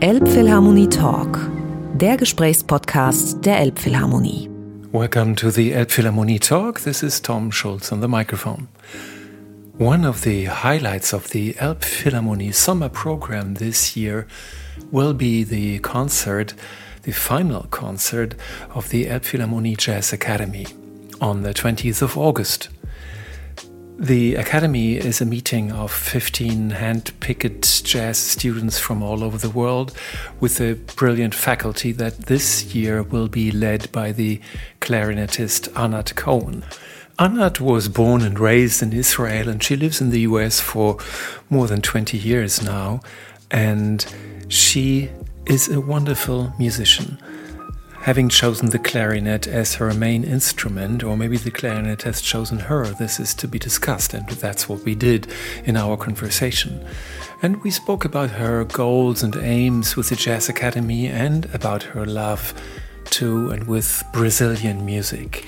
Elbphilharmonie Talk, der Gesprächspodcast der Elbphilharmonie. Welcome to the Elbphilharmonie Talk. This is Tom Schulz on the microphone. One of the highlights of the Elbphilharmonie summer program this year will be the concert, the final concert of the Elbphilharmonie Jazz Academy on the 20th of August. The Academy is a meeting of 15 hand picked jazz students from all over the world with a brilliant faculty that this year will be led by the clarinetist Anat Cohen. Anat was born and raised in Israel and she lives in the US for more than 20 years now. And she is a wonderful musician having chosen the clarinet as her main instrument, or maybe the clarinet has chosen her, this is to be discussed, and that's what we did in our conversation. And we spoke about her goals and aims with the Jazz Academy and about her love to and with Brazilian music.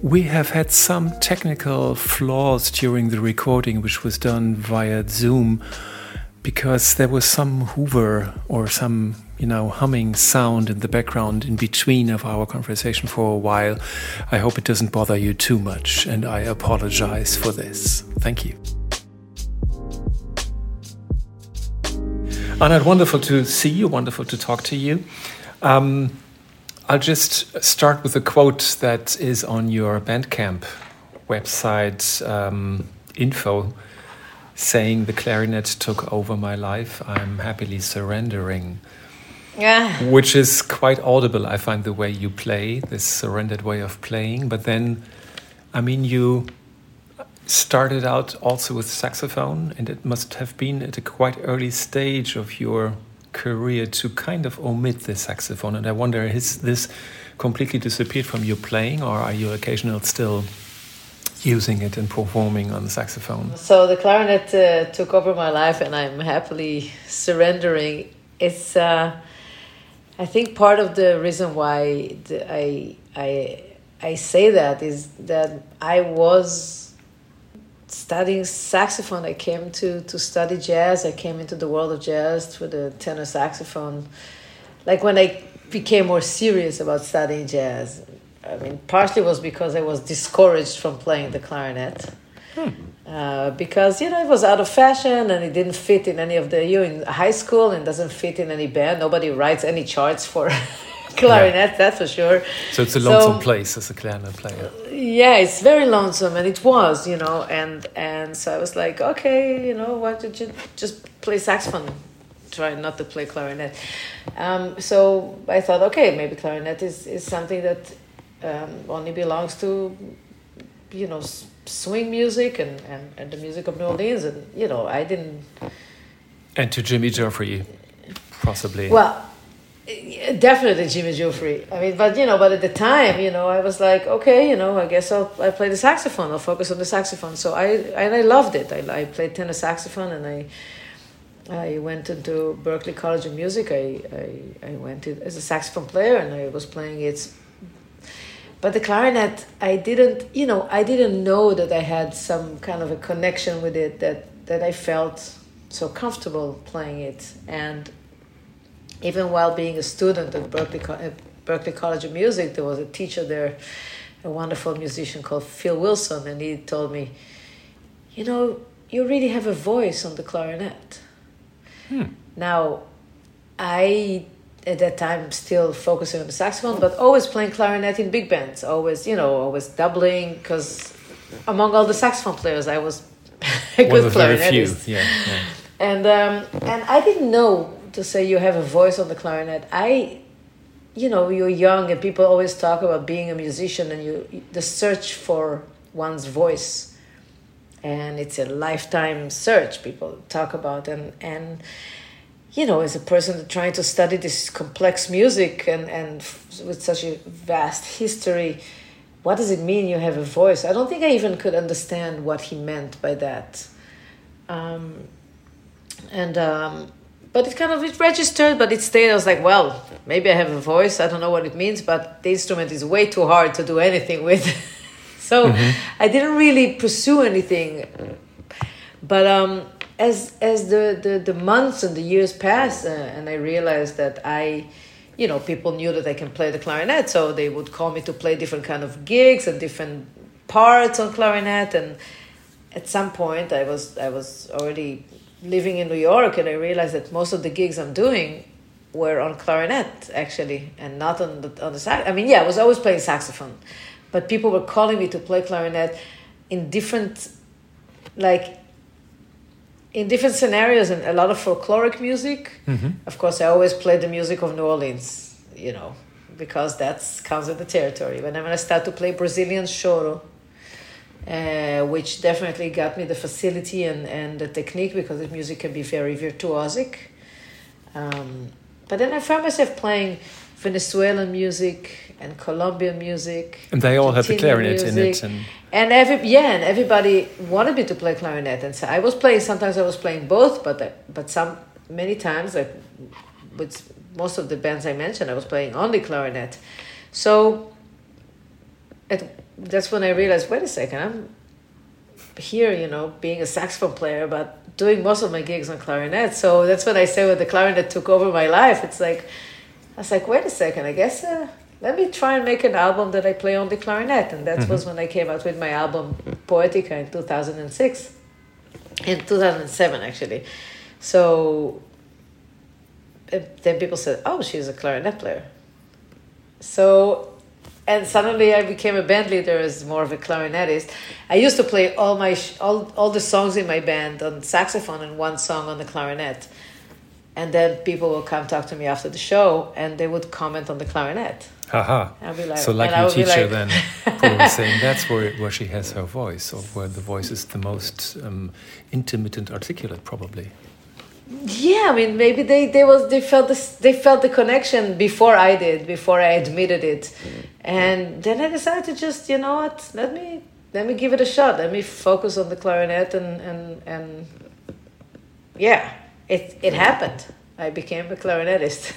We have had some technical flaws during the recording, which was done via Zoom, because there was some Hoover or some you know, humming sound in the background in between of our conversation for a while. I hope it doesn't bother you too much, and I apologize for this. Thank you. Anat, wonderful to see you, wonderful to talk to you. Um, I'll just start with a quote that is on your Bandcamp website um, info saying, The clarinet took over my life. I'm happily surrendering. Yeah. Which is quite audible, I find, the way you play, this surrendered way of playing. But then, I mean, you started out also with saxophone, and it must have been at a quite early stage of your career to kind of omit the saxophone. And I wonder, has this completely disappeared from your playing, or are you occasionally still using it and performing on the saxophone? So the clarinet uh, took over my life, and I'm happily surrendering. It's. Uh, I think part of the reason why I I I say that is that I was studying saxophone. I came to to study jazz. I came into the world of jazz through the tenor saxophone. Like when I became more serious about studying jazz, I mean, partially was because I was discouraged from playing the clarinet. Hmm. Uh, because you know it was out of fashion and it didn't fit in any of the you in high school and doesn't fit in any band. Nobody writes any charts for clarinet, yeah. that's for sure. So it's a lonesome so, place as a clarinet player. Yeah, it's very lonesome, and it was, you know, and and so I was like, okay, you know, why don't you just play saxophone? Try not to play clarinet. Um, so I thought, okay, maybe clarinet is is something that um, only belongs to, you know swing music and, and, and the music of New Orleans, and you know, I didn't. And to Jimmy Giuffre, possibly. Well, definitely Jimmy Giuffre. I mean, but you know, but at the time, you know, I was like, okay, you know, I guess I'll I play the saxophone. I'll focus on the saxophone. So I and I loved it. I, I played tenor saxophone, and I I went into Berklee College of Music. I I, I went to, as a saxophone player, and I was playing it but the clarinet i didn't you know i didn't know that i had some kind of a connection with it that that i felt so comfortable playing it and even while being a student at berklee, at berklee college of music there was a teacher there a wonderful musician called phil wilson and he told me you know you really have a voice on the clarinet hmm. now i at that time still focusing on the saxophone, but always playing clarinet in big bands. Always, you know, always doubling because among all the saxophone players, I was a One good clarinetist. Yeah, yeah. And um, and I didn't know to say you have a voice on the clarinet. I, you know, you're young and people always talk about being a musician and you the search for one's voice, and it's a lifetime search. People talk about and and you know, as a person trying to study this complex music and, and with such a vast history, what does it mean you have a voice? I don't think I even could understand what he meant by that. Um, and um, but it kind of it registered, but it stayed. I was like, well, maybe I have a voice. I don't know what it means, but the instrument is way too hard to do anything with. so mm-hmm. I didn't really pursue anything. But um, as as the, the, the months and the years pass, uh, and I realized that I, you know, people knew that I can play the clarinet, so they would call me to play different kind of gigs and different parts on clarinet. And at some point, I was I was already living in New York, and I realized that most of the gigs I'm doing were on clarinet actually, and not on the on the sax. I mean, yeah, I was always playing saxophone, but people were calling me to play clarinet in different, like in different scenarios and a lot of folkloric music. Mm-hmm. Of course, I always play the music of New Orleans, you know, because that comes with the territory. When I start to play Brazilian choro, uh, which definitely got me the facility and, and the technique because the music can be very virtuosic. Um, but then I found myself playing Venezuelan music and Colombian music. And they all had the clarinet music. in it. And, and every yeah, and everybody wanted me to play clarinet, and so I was playing. Sometimes I was playing both, but but some many times like with most of the bands I mentioned, I was playing only clarinet. So it, that's when I realized, wait a second, I'm here, you know, being a saxophone player, but doing most of my gigs on clarinet. So that's when I say when the clarinet took over my life. It's like I was like, wait a second, I guess uh, let me try and make an album that I play on the clarinet. And that mm-hmm. was when I came out with my album Poetica in 2006, in 2007 actually. So then people said, oh, she's a clarinet player. So, and suddenly I became a band leader as more of a clarinetist. I used to play all my all, all the songs in my band on saxophone and one song on the clarinet and then people will come talk to me after the show and they would comment on the clarinet. Haha. Like, so like your teacher like, then saying that's where, where she has her voice or where the voice is the most um, intimate and articulate probably. Yeah, I mean maybe they, they was they felt this they felt the connection before I did, before I admitted it. And then I decided to just, you know what, let me let me give it a shot. Let me focus on the clarinet and and, and yeah, it it happened. I became a clarinetist.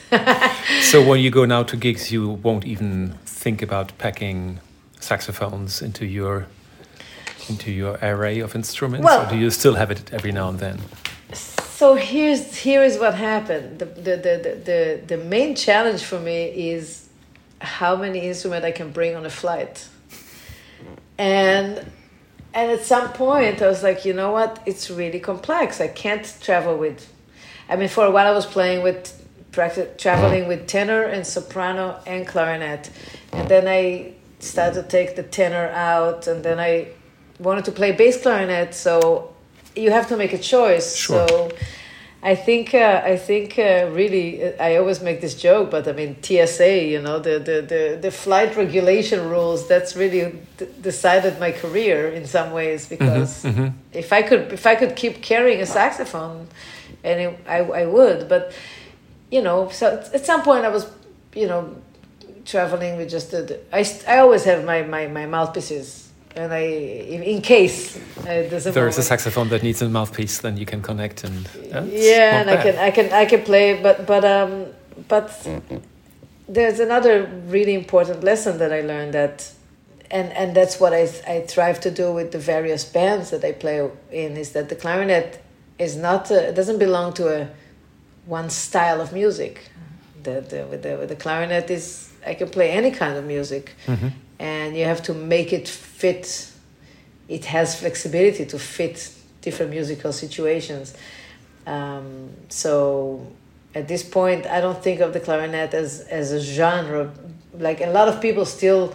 so when you go now to gigs, you won't even think about packing saxophones into your into your array of instruments, well, or do you still have it every now and then? So here's here is what happened. The the the the, the main challenge for me is how many instruments I can bring on a flight, and and at some point I was like, you know what? It's really complex. I can't travel with I mean, for a while I was playing with traveling with tenor and soprano and clarinet, and then I started to take the tenor out, and then I wanted to play bass clarinet. So you have to make a choice. Sure. So I think uh, I think uh, really I always make this joke, but I mean TSA, you know, the the the, the flight regulation rules. That's really d- decided my career in some ways mm-hmm, because mm-hmm, mm-hmm. if I could if I could keep carrying a saxophone and it, I, I would. But, you know, so at some point I was, you know, traveling with just the, I, I always have my, my, my mouthpieces. And I, in, in case uh, there's a there's a saxophone that needs a mouthpiece, then you can connect and yeah, and bad. I can I can I can play, but but um but there's another really important lesson that I learned that and and that's what I I strive to do with the various bands that I play in is that the clarinet is not it doesn't belong to a one style of music. The, the, with, the, with the clarinet is I can play any kind of music, mm-hmm. and you have to make it fit. It has flexibility to fit different musical situations. Um, so at this point, I don't think of the clarinet as as a genre. Like a lot of people still,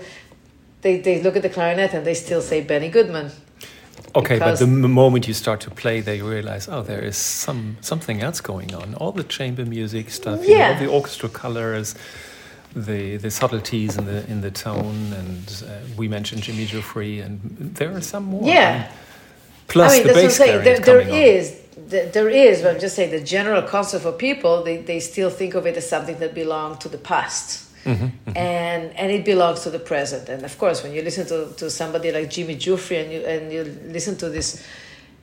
they, they look at the clarinet and they still say Benny Goodman Okay, but the moment you start to play, they realize, oh, there is some something else going on. All the chamber music stuff, yeah. you know, the orchestra colors, the the subtleties in the in the tone, and uh, we mentioned Jimmy Giuffre, and there are some more. Yeah. plus I mean, the bass saying, there, there is there is, but I'm just saying the general concept for people, they, they still think of it as something that belonged to the past. Mm-hmm, mm-hmm. and and it belongs to the present. And of course, when you listen to, to somebody like Jimmy Giuffre and you and you listen to this,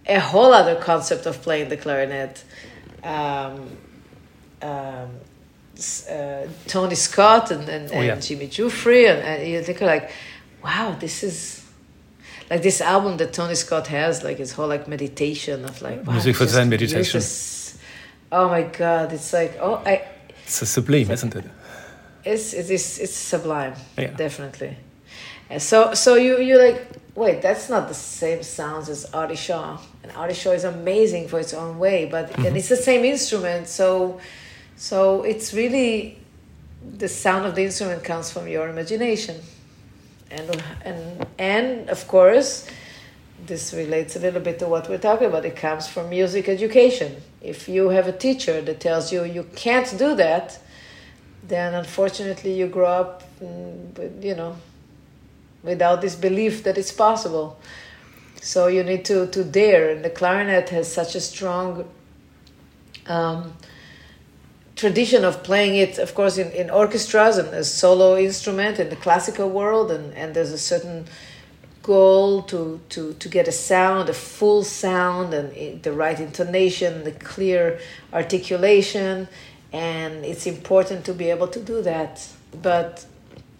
a whole other concept of playing the clarinet. Um, um, uh, Tony Scott and, and, oh, yeah. and Jimmy Giuffre, and, and you think like, wow, this is like this album that Tony Scott has, like his whole like meditation of like wow, music for Zen meditation. uses- oh my god, it's like oh I It's a sublime, isn't it? It's it is it's sublime Yeah. definitely. And so so you you like wait that's not the same sounds as Artie Shaw. And Artie Shaw is amazing for its own way but Mm-hmm. and it's the same instrument so so it's really the sound of the instrument comes from your imagination. And and and of course this relates a little bit to what we're talking about. It comes from music education. If you have a teacher that tells you you can't do that then unfortunately you grow up mm, you know without this belief that it's possible. So you need to to dare and the clarinet has such a strong um, tradition of playing it of course in, in orchestras and as solo instrument in the classical world and, and there's a certain goal to, to, to get a sound, a full sound, and the right intonation, the clear articulation, and it's important to be able to do that. But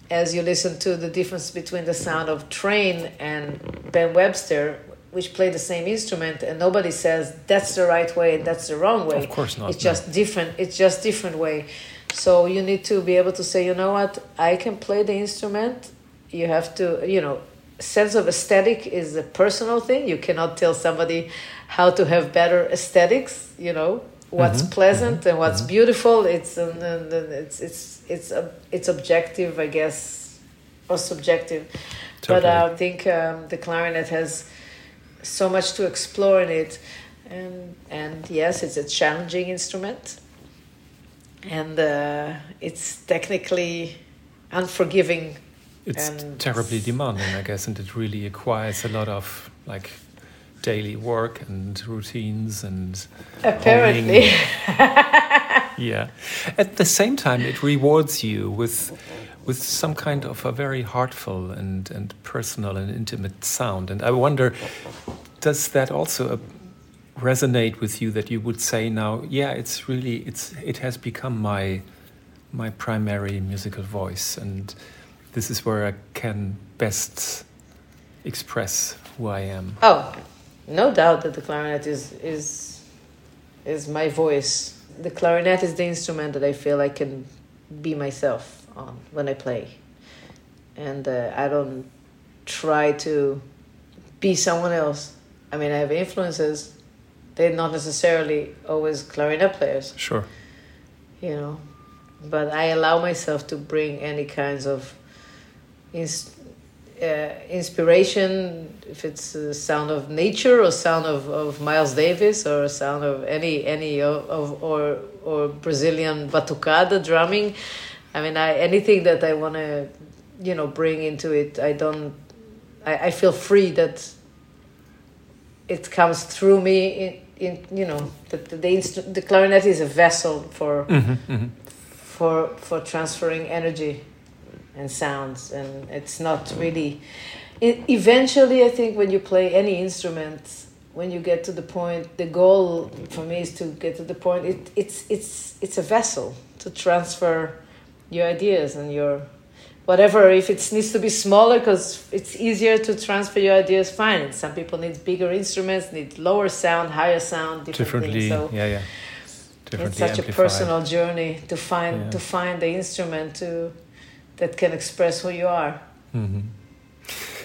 as you listen to the difference between the sound of Trane and Ben Webster, which play the same instrument, and nobody says that's the right way and that's the wrong way. Of course not, It's no. just different. It's just different way. So you need to be able to say, you know what, I can play the instrument. You have to, you know, sense of aesthetic is a personal thing. You cannot tell somebody how to have better aesthetics. You know what's Mm-hmm. pleasant and what's beautiful. It's um, and- and it's it's it's uh, it's objective, I guess, or subjective. But I think um, the clarinet has so much to explore in it, and and yes, it's a challenging instrument, and uh, it's technically unforgiving. It's terribly demanding, I guess, and it really acquires a lot of like daily work and routines and Apparently, yeah. At the same time, it rewards you with with some kind of a very heartful and and personal and intimate sound. And I wonder, does that also uh, resonate with you? That you would say now, yeah, it's really it's it has become my my primary musical voice, and this is where I can best express who I am. oh, no doubt that the clarinet is is is my voice. The clarinet is the instrument that I feel I can be myself on when I play, and uh, I don't try to be someone else. I mean, I have influences. They're not necessarily always clarinet players. Sure. you know but i allow myself to bring any kinds of ins- uh, inspiration if it's the sound of nature or sound of, of miles davis or a sound of any any of, of or or brazilian batucada drumming i mean i anything that i want to you know bring into it i don't I, I feel free that it comes through me in, in you know the the, the, the clarinet is a vessel for hmm hmm for for transferring energy and sounds and it's not really it, eventually i think when you play any instrument when you get to the point the goal for me is to get to the point it, it's it's it's a vessel to transfer your ideas and your whatever if it needs to be smaller because it's easier to transfer your ideas fine some people need bigger instruments need lower sound higher sound different Differently, things so yeah, yeah. It's such a personal journey to find Yeah. to find the instrument to that can express who you are. Mhm.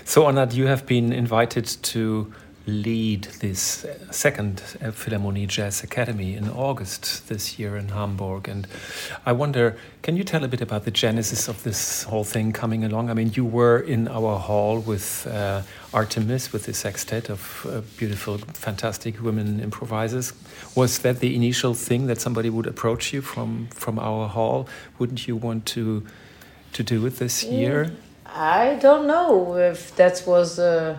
So, Anat, you have been invited to lead this uh, second uh, Philharmonie Jazz Academy in August this year in Hamburg. And I wonder, can you tell a bit about the genesis of this whole thing coming along? I mean, you were in our hall with uh, Artemis, with the sextet of uh, beautiful, fantastic women improvisers. Was that the initial thing that somebody would approach you from, from our hall? Wouldn't you want to, to do it this year? I don't know if that was uh,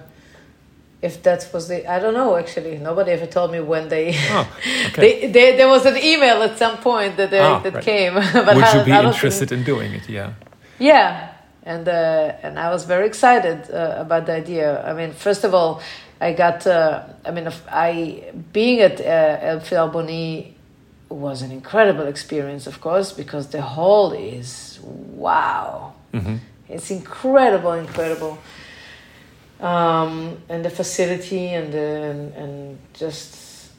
if that was the I don't know actually. Nobody ever told me when they. Oh, okay. they, they, there was an email at some point that they, Ah, that right. came. but Would I, you be interested think- in doing it? Yeah. Yeah, and uh, and I was very excited uh, about the idea. I mean, first of all, I got. Uh, I mean, I being at uh, Elbphilharmonie was an incredible experience, of course, because the hall is wow. hmm It's incredible, incredible. um, and the facility and the and, and just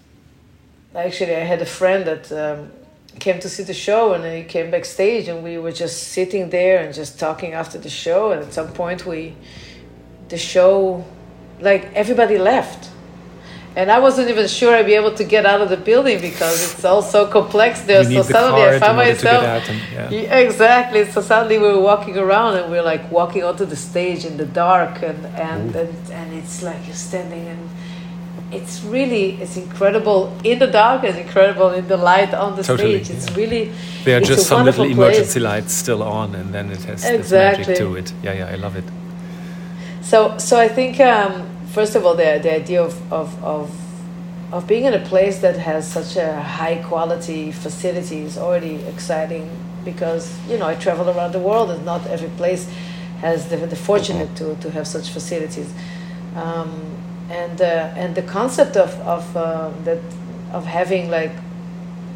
actually I had a friend that um, came to see the show and he came backstage and we were just sitting there and just talking after the show and at some point we the show like everybody left and I wasn't even sure I'd be able to get out of the building because it's all so complex there. So suddenly I found myself. And, yeah. Yeah, exactly. So suddenly we were walking around and we are like walking onto the stage in the dark and and, and and it's like you're standing and it's really it's incredible in the dark it's incredible in the light on the totally, stage. It's yeah. really there are just some little place. emergency lights still on and then it has exactly. this magic to it. Yeah, yeah, I love it. So so I think. Um, first of all, the, the idea of, of, of, of being in a place that has such a high quality facility is already exciting because, you know, I travel around the world and not every place has the, the fortunate to, to have such facilities. Um, and, uh, and the concept of, of, uh, that, of having like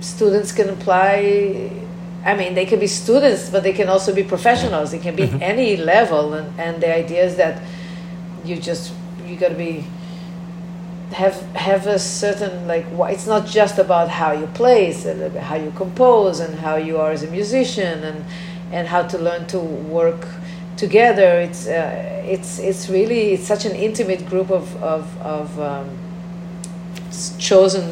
students can apply I mean, they can be students, but they can also be professionals. They can be mm-hmm. any level, and, and the idea is that you just you got to be have have a certain like it's not just about how you play it's how you compose and how you are as a musician and and how to learn to work together. It's uh, it's it's really it's such an intimate group of of, of um, chosen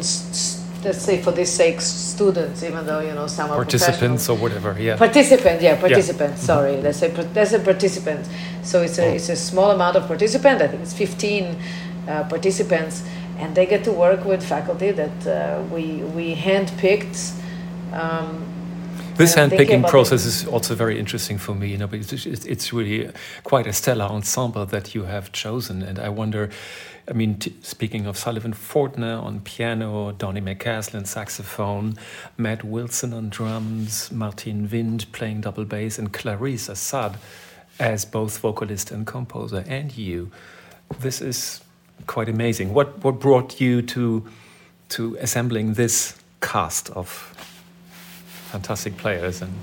let's say for this sake students even though you know some are participants or whatever yeah. Participant yeah participants yeah. sorry. Let's say let's say participants so it's a, oh. it's a small amount of participants. I think it's 15 uh, participants, and they get to work with faculty that uh, we, we handpicked. Um, this handpicking process is also very interesting for me, you know, because it's really quite a stellar ensemble that you have chosen. And I wonder, I mean, speaking of Sullivan Fortner on piano, Donny McCaslin saxophone, Matt Wilson on drums, Martin Wind playing double bass, and Clarice Assad as both vocalist and composer, and you. This is quite amazing. What what brought you to to assembling this cast of fantastic players and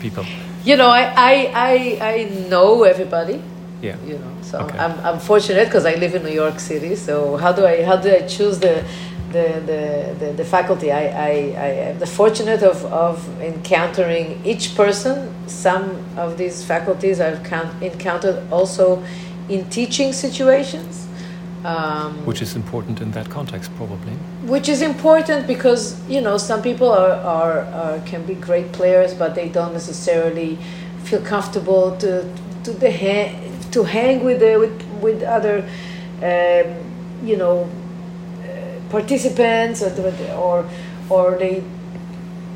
people? You know, I I I, I know everybody. Yeah. You know, so okay. I'm I'm fortunate because I live in New York City. So how do I how do I choose the the, the, the, the, faculty. I, I, I am the fortunate of, of encountering each person. Some of these faculties I've encountered also in teaching situations. Um, which is important in that context, probably. Which is important because you know some people are, are, are can be great players, but they don't necessarily feel comfortable to to the ha- to hang with the, with with other um, you know participants or or, or they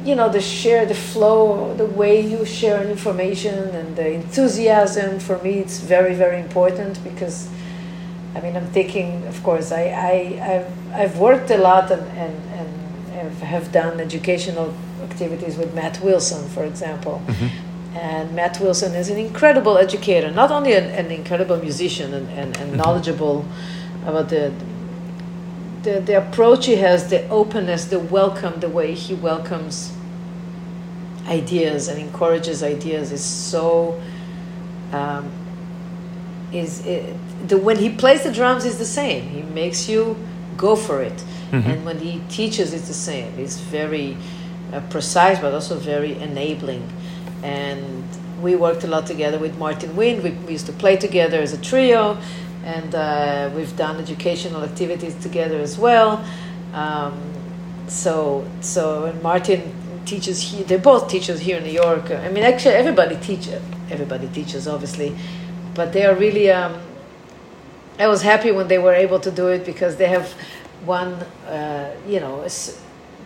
you know the share the flow the way you share information and the enthusiasm for me it's very very important because I mean I'm thinking of course I, I I've, I've worked a lot and, and, and have done educational activities with Matt Wilson for example mm-hmm. and Matt Wilson is an incredible educator not only an, an incredible musician and, and, and mm-hmm. knowledgeable about the the, the approach he has, the openness, the welcome, the way he welcomes ideas and encourages ideas is so. Um, is it, the when he plays the drums is the same. He makes you go for it, mm-hmm. and when he teaches, it's the same. It's very uh, precise, but also very enabling. And we worked a lot together with Martin Wind. We, we used to play together as a trio and uh, we've done educational activities together as well. Um, so, so Martin teaches here. They're both teachers here in New York. I mean, actually, everybody teaches. Everybody teaches, obviously, but they are really. Um, I was happy when they were able to do it because they have one, uh, you know,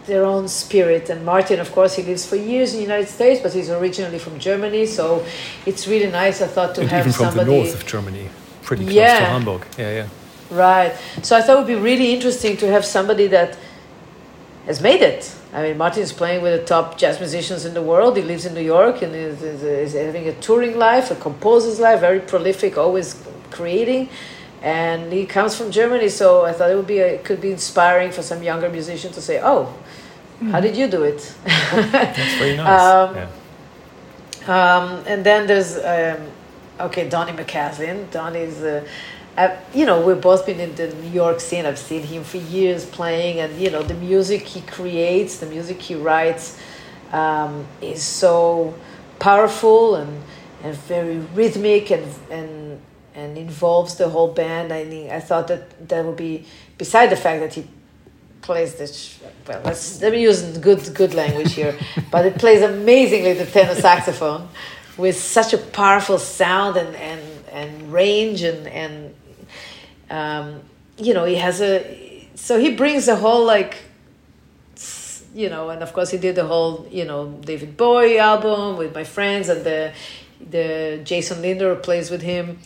their own spirit. And Martin, of course, he lives for years in the United States, but he's originally from Germany, so it's really nice. I thought to and have even from somebody the north of Germany pretty close yeah. to Hamburg. Yeah, yeah. Right. So I thought it would be really interesting to have somebody that has made it. I mean, Martin is playing with the top jazz musicians in the world. He lives in New York and is, is, is having a touring life, a composer's life, very prolific, always creating. And he comes from Germany, so I thought it would be a, it could be inspiring for some younger musician to say, "Oh, mm. how did you do it?" That's very nice. Um, yeah. um, and then there's um, okay, Donny McCaslin. Donny is, uh, you know, we've both been in the New York scene. I've seen him for years playing, and you know, the music he creates, the music he writes, um, is so powerful and and very rhythmic and and and involves the whole band. I mean, I thought that that would be beside the fact that he plays this well let's let me use good good language here but it plays amazingly the tenor saxophone with such a powerful sound and and and range and and um, you know he has a so he brings a whole like you know and of course he did the whole you know david bowie album with my friends and the the jason lindner plays with him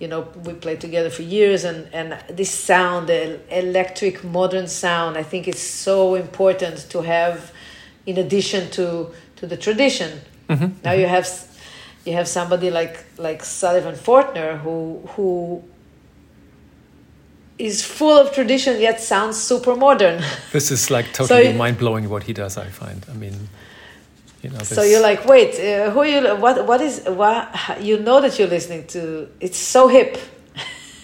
you know we played together for years and and this sound the electric modern sound i think is so important to have in addition to to the tradition mm-hmm. now you have you have somebody like like sullivan fortner who who is full of tradition yet sounds super modern. This is like totally so, mind blowing what he does. I find. I mean, you know. So you're like, wait, uh, who you? What? What is? What? You know that you're listening to? It's so hip.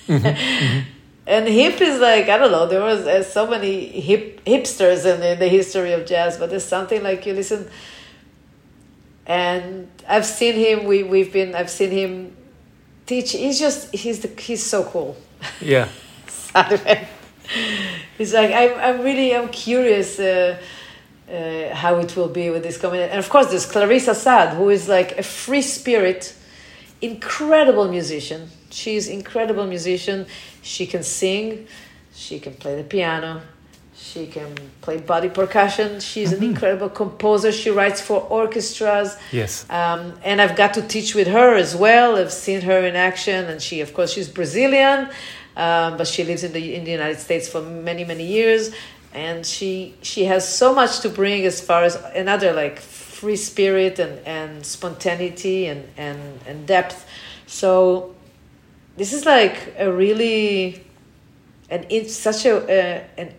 Mm-hmm, mm-hmm. And hip is like I don't know. There was uh, so many hip hipsters in, in the history of jazz, but there's something like you listen. And I've seen him. We we've been. I've seen him teach. He's just. He's the. He's so cool. Yeah. He's like, I'm, I'm really, I'm curious uh, uh, how it will be with this coming. And of course, there's Clarice Assad, who is like a free spirit, incredible musician. She's incredible musician. She can sing, she can play the piano, she can play body percussion. She's mm-hmm. an incredible composer. She writes for orchestras. Yes. Um, and I've got to teach with her as well. I've seen her in action, and she, of course, she's Brazilian um, but she lives in the in the United States for many many years, and she she has so much to bring as far as another like free spirit and and spontaneity and and and depth. So this is like a really and it's such a uh, an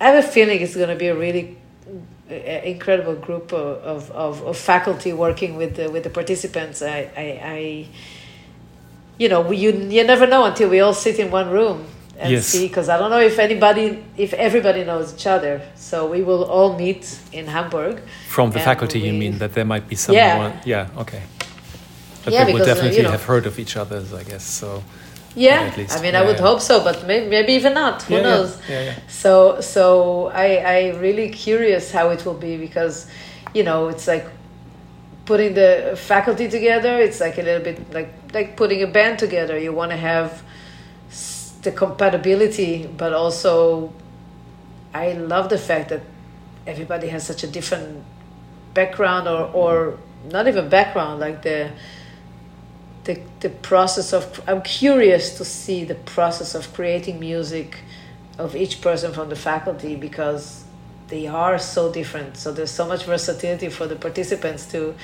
I have a feeling it's going to be a really uh, incredible group of, of, of, faculty working with the, with the participants. I, I, I you know, we, you you never know until we all sit in one room and yes. see. Because I don't know if anybody, if everybody knows each other. So we will all meet in Hamburg. From the faculty, we, you mean that there might be someone? Yeah. Yeah. Okay. But yeah, they will definitely you know, have heard of each other, I guess. So. Yeah, I mean, yeah, I would yeah. hope so, but maybe, maybe even not. Who yeah, knows? Yeah. So, so I, I really curious how it will be because, you know, it's like putting the faculty together it's like a little bit like like putting a band together you want to have the compatibility but also i love the fact that everybody has such a different background or or not even background like the the, the process of i'm curious to see the process of creating music of each person from the faculty because they are so different. So there's so much versatility for the participants to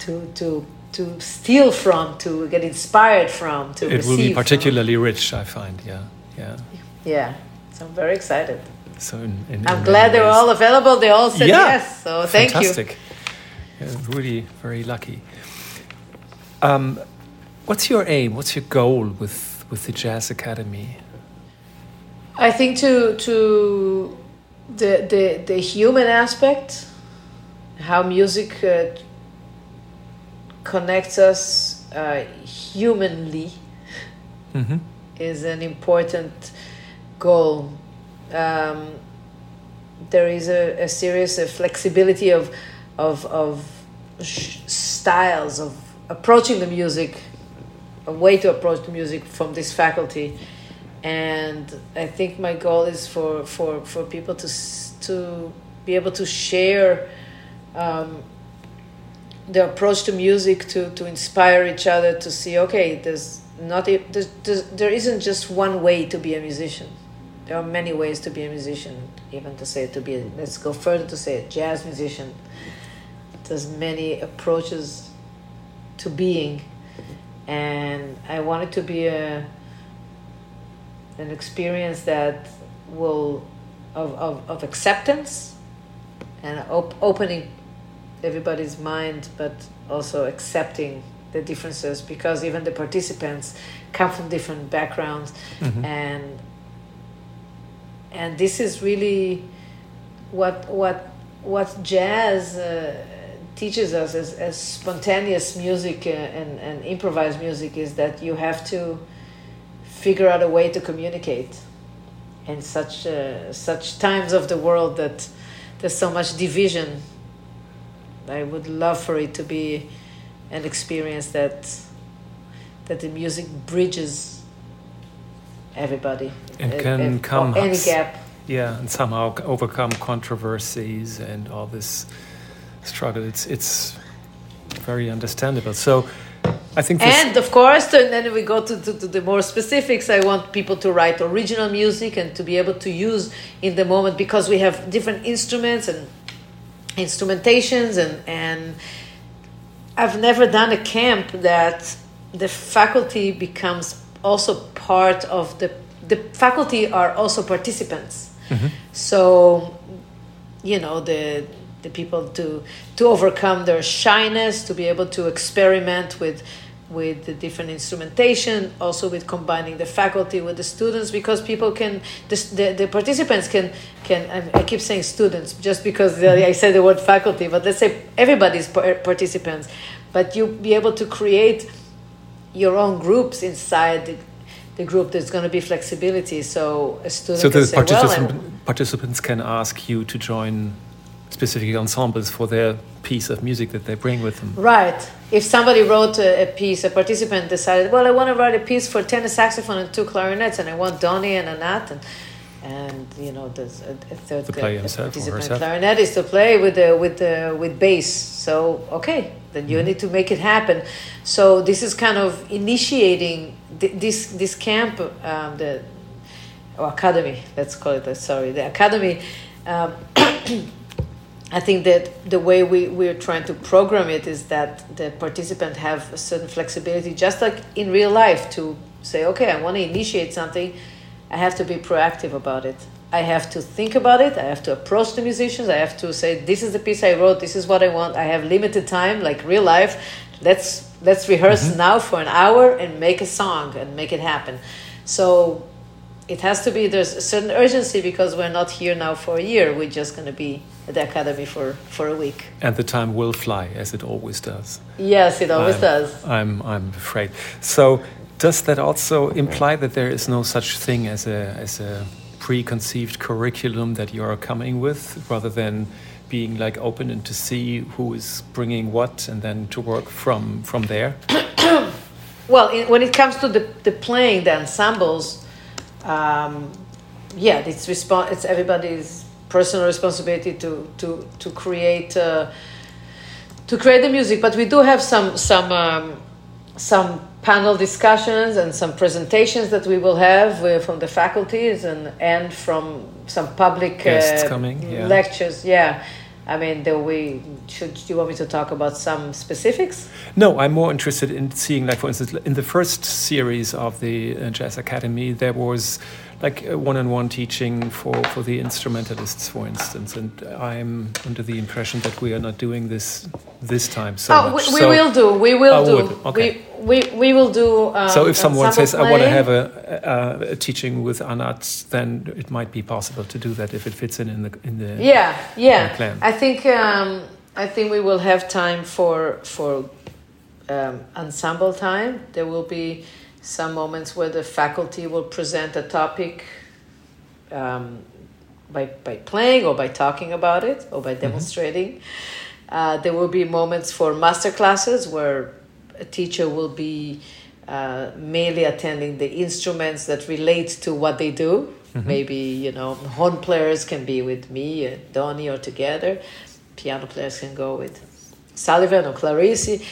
to to to steal from, to get inspired from, to it will be particularly from. rich. I find, yeah, yeah, yeah. So I'm very excited. So in, in, I'm in glad they're all available. They all said yeah. yes. So thank Fantastic. you. Yeah, really, very lucky. Um, what's your aim? What's your goal with with the Jazz Academy? I think to to the the the human aspect, how music uh, connects us uh, humanly, mm-hmm. is an important goal. Um, there is a, a serious a flexibility of of of sh- styles of approaching the music, a way to approach music from this faculty. And I think my goal is for for for people to to be able to share um, the approach to music to to inspire each other to see okay there's not there's, there's, there isn't just one way to be a musician. There are many ways to be a musician even to say to be a, let's go further to say a jazz musician. There's many approaches to being and I wanted to be a an experience that will of, of, of acceptance and op- opening everybody's mind but also accepting the differences because even the participants come from different backgrounds Mhm. and and this is really what what what jazz uh, teaches us as, as spontaneous music uh, and, and improvised music is that you have to figure out a way to communicate in such uh, such times of the world that there's so much division. I would love for it to be an experience that that the music bridges everybody. And Uh, can uh, come any gap. Yeah, and somehow overcome controversies and all this struggle. It's it's very understandable. So, I think. And of course, and then we go to, to, to the more specifics. I want people to write original music and to be able to use in the moment because we have different instruments and instrumentations and and I've never done a camp that the faculty becomes also part of the the faculty are also participants. Mm-hmm. So you know the the people to to overcome their shyness to be able to experiment with with the different instrumentation also with combining the faculty with the students because people can the, the, the participants can can I, keep saying students just because i said the word faculty but let's say everybody's participants. But you be able to create your own groups inside the, the group there's going to be flexibility. So a student so can the say, participant, I'm- participants can ask you to join specific ensembles for their piece of music that they bring with them. Right. If somebody wrote a, a piece, a participant decided, well, I want to write a piece for tenor saxophone and two clarinets, and I want Donny and Anat, and and you know, there's a, a third To play himself or herself. clarinetist to play with the with the with bass. So okay, then you need to make it happen. So this is kind of initiating th- this this camp, um, the or academy. Let's call it. that, Sorry, the academy. Um, I think that the way we, we're trying to program it is that the participant have a certain flexibility, just like in real life, to say, okay, I want to initiate something, I have to be proactive about it. I have to think about it. I have to approach the musicians. I have to say, this is the piece I wrote. This is what I want. I have limited time, like real life. Let's let's rehearse mm-hmm. now for an hour and make a song and make it happen. So it has to be there's a certain urgency because we're not here now for a year. We're just going to be at the academy for for a week. And the time will fly, as it always does. Yes, it always I'm, does. I'm, I'm afraid. So, does that also imply that there is no such thing as a, as a preconceived curriculum that you are coming with, rather than being like open and to see who is bringing what, and then to work from from there? Well, in, when it comes to the, the playing, the ensembles, um, yeah, it's respon- It's everybody's personal responsibility to to to create uh, to create the music. But we do have some some um, some panel discussions and some presentations that we will have uh, from the faculties and and from some public uh, coming, yeah. lectures. Yeah. I mean, do we should? Do you want me to talk about some specifics? No, I'm more interested in seeing, like, for instance, in the first series of the uh, Jazz Academy, there was like a one-on-one teaching for, for the instrumentalists, for instance, and I'm under the impression that we are not doing this this time so oh, we, we So- will do. We will Oh, do. would, okay. We, we we will do. Um, So if someone says, "I want to have a, a, a teaching with Anat," then it might be possible to do that if it fits in in the in the. yeah, yeah. plan. I think um, I think we will have time for for um, ensemble time. There will be some moments where the faculty will present a topic um, by by playing or by talking about it or by demonstrating. Uh, there will be moments for master classes where a teacher will be uh, mainly attending the instruments that relate to what they do. Maybe you know horn players can be with me, and Donny, or together. Piano players can go with Sullivan or Clarice.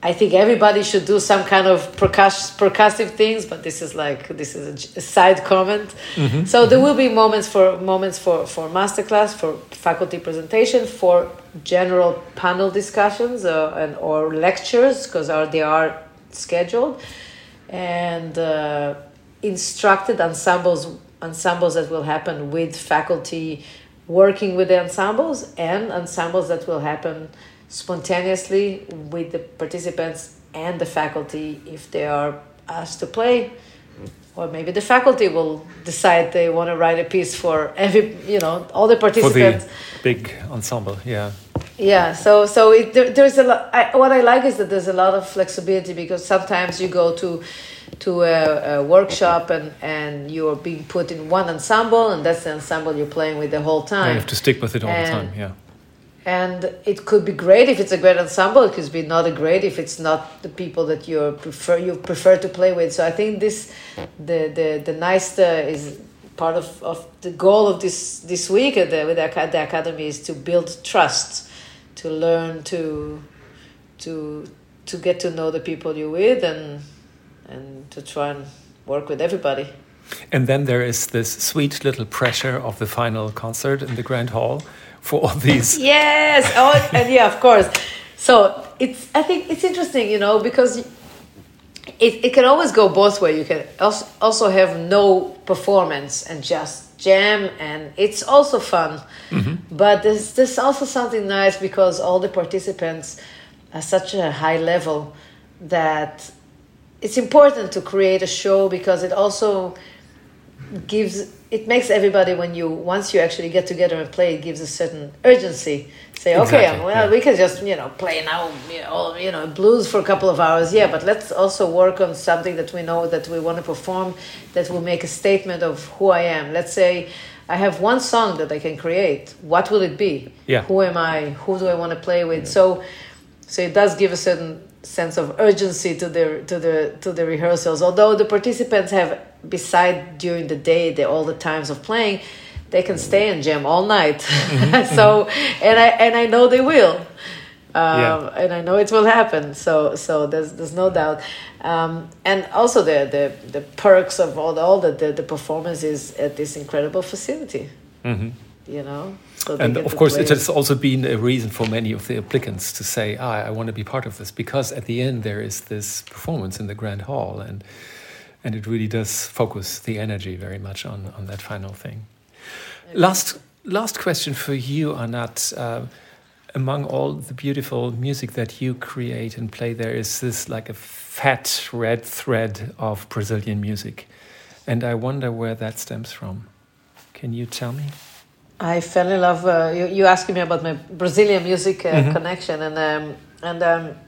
I think everybody should do some kind of percuss- percussive things, but this is like this is a side comment. So there will be moments for moments for for masterclass, for faculty presentation, for general panel discussions uh, and or lectures because are they are scheduled, and uh, instructed ensembles ensembles that will happen with faculty working with the ensembles and ensembles that will happen spontaneously with the participants and the faculty if they are asked to play. Or maybe the faculty will decide they want to write a piece for every you know all the participants for the big ensemble yeah. Yeah so so it, there, there's a lot I, what i like is that there's a lot of flexibility because sometimes you go to to a, a, workshop and and you're being put in one ensemble and that's the ensemble you're playing with the whole time yeah, you have to stick with it all and, the time yeah and it could be great if it's a great ensemble it could be not a great if it's not the people that you prefer you prefer to play with. So i think this the the the nice uh, is part of, of the goal of this this week at the, with the, the academy is to build trust to learn to to to get to know the people you're with and and to try and work with everybody. And then there is this sweet little pressure of the final concert in the grand hall for all these. Yes, oh, and yeah, of course. So it's I think it's interesting, you know, because it, it can always go both ways. You can also also have no performance and just jam, and it's also fun. Mm-hmm. But there's there's also something nice because all the participants are such a high level that it's important to create a show because it also gives it makes everybody when you once you actually get together and play it gives a certain urgency. Say okay exactly, well yeah. we can just you know play now you know, you know blues for a couple of hours yeah but let's also work on something that we know that we want to perform that will make a statement of who i am. Let's say i have one song that i can create. What will it be? Yeah. Who am i? Who do i want to play with? Yeah. so so it does give a certain sense of urgency to the to the to the rehearsals. Although the participants have beside during the day the all the times of playing they can stay and jam all night. Mm-hmm. so and i and i know they will. Um, yeah. and i know it will happen. So so there's there's no doubt. Um, and also the, the the perks of all the all the the, the performances at this incredible facility. Mm-hmm. you know? So and of course, it has also been a reason for many of the applicants to say, ah, I want to be part of this, because at the end there is this performance in the Grand Hall, and and it really does focus the energy very much on, on that final thing. Last, last question for you, Anat. Uh, among all the beautiful music that you create and play, there is this like a fat red thread of Brazilian music. And I wonder where that stems from. Can you tell me? I fell in love. Uh, you, you asking me about my Brazilian music uh, mm -hmm. connection, and um, and um,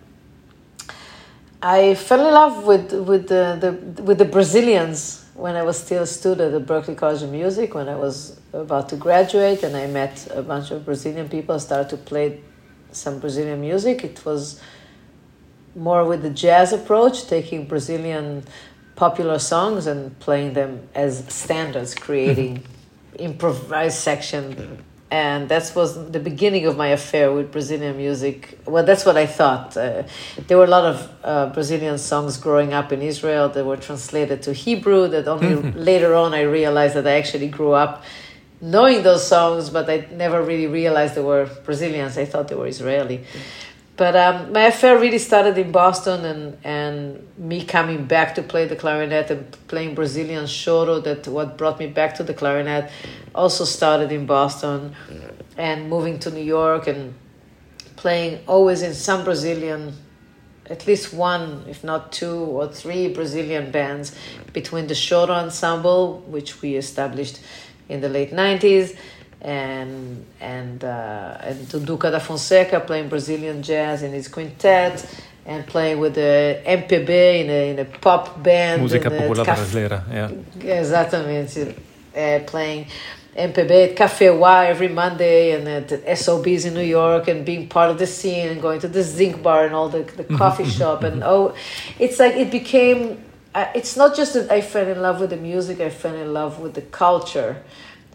I fell in love with with the, the with the Brazilians when I was still a student at Berklee College of Music. When I was about to graduate, and I met a bunch of Brazilian people, started to play some Brazilian music. It was more with the jazz approach, taking Brazilian popular songs and playing them as standards, creating mm-hmm. improvised section mm-hmm. And that was the beginning of my affair with Brazilian music. Well, that's what I thought. Uh, there were a lot of uh, Brazilian songs growing up in Israel that were translated to Hebrew. That only later on I realized that I actually grew up knowing those songs, but I never really realized they were Brazilians. I thought they were Israeli. But um, my affair really started in Boston, and, and me coming back to play the clarinet and playing Brazilian choro. That what brought me back to the clarinet also started in Boston, and moving to New York and playing always in some Brazilian, at least one, if not two or three Brazilian bands between the choro ensemble, which we established in the late nineties and and uh, and Duduka da Fonseca playing Brazilian jazz in his quintet and playing with the MPB in a, in a pop band. Música popular brasileira, yeah. Exatamente. Uh, playing MPB at Café Wha every Monday and at SOBs in New York and being part of the scene and going to the Zinc Bar and all the, the mm-hmm, coffee mm-hmm, shop. And mm-hmm. oh, it's like it became, uh, it's not just that I fell in love with the music, I fell in love with the culture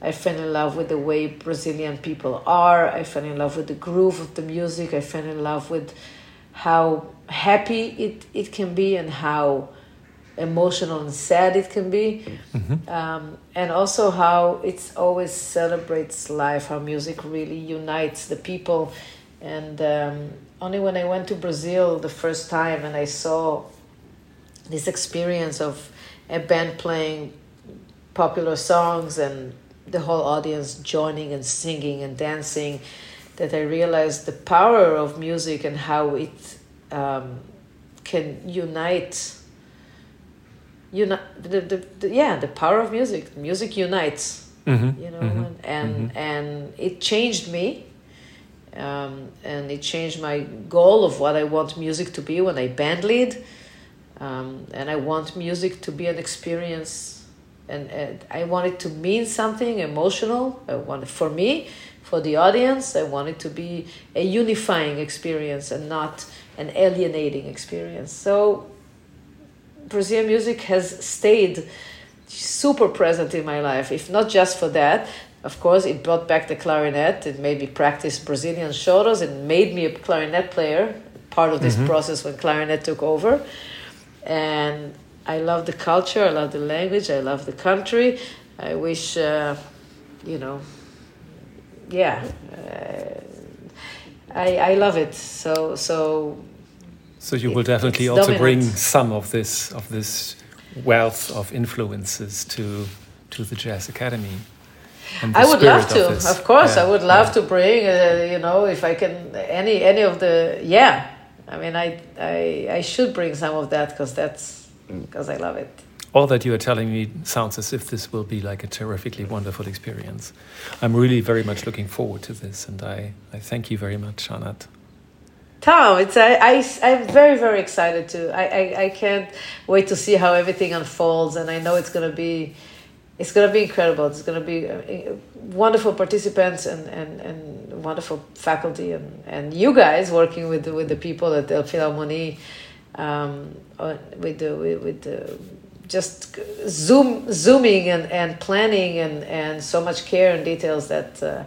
I fell in love with the way Brazilian people are. I fell in love with the groove of the music. I fell in love with how happy it, it can be and how emotional and sad it can be. Mm-hmm. Um, and also how it always celebrates life, how music really unites the people. And um, only when I went to Brazil the first time and I saw this experience of a band playing popular songs and the whole audience joining and singing and dancing that I realized the power of music and how it um, can unite. Uni- the, the, the, yeah, the power of music. Music unites. Mhm, You know, mhm, and and, and it changed me. Um, and it changed my goal of what I want music to be when I band lead. Um, and I want music to be an experience, and, and I want it to mean something emotional. I want it for me, for the audience. I want it to be a unifying experience and not an alienating experience. So, Brazilian music has stayed super present in my life. If not just for that, of course, it brought back the clarinet. It made me practice Brazilian choros. It made me a clarinet player. Part of this mm-hmm. process when clarinet took over and I love the culture, I love the language, I love the country. I wish, uh, you know, yeah, uh, I I love it. So so So you will definitely also bring some of this of this wealth of influences to to the Jazz Academy. I would love to. this. Of, course, Yeah, I would love yeah. to bring. Uh, you know, if I can, any any of the yeah. I mean, I I I should bring some of that because that's because I love it. All that you are telling me sounds as if this will be like a terrifically wonderful experience. I'm really very much looking forward to this, and I, I thank you very much, Anat. Tom, it's I, I I'm very very excited to. I, I I can't wait to see how everything unfolds, and I know it's gonna be, it's gonna be incredible. It's gonna be uh, wonderful participants and, and, and wonderful faculty and, and you guys working with the, with the people at the Philharmonie, um, uh, with the with, with the just zoom zooming and, and planning and, and so much care and details that uh,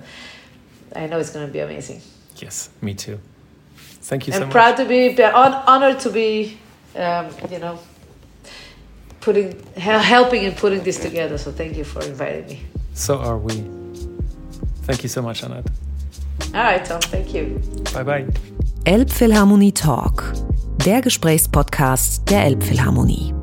I know it's gonna be amazing. Yes, me too. Thank you so much. I'm much. proud to be, be honored to be, um, you know, putting helping and putting this together. So thank you for inviting me. So are we. Thank you so much, Anat. All right, Tom. Thank you. Bye bye. Elbphilharmonie Talk, der Gesprächspodcast der Elbphilharmonie.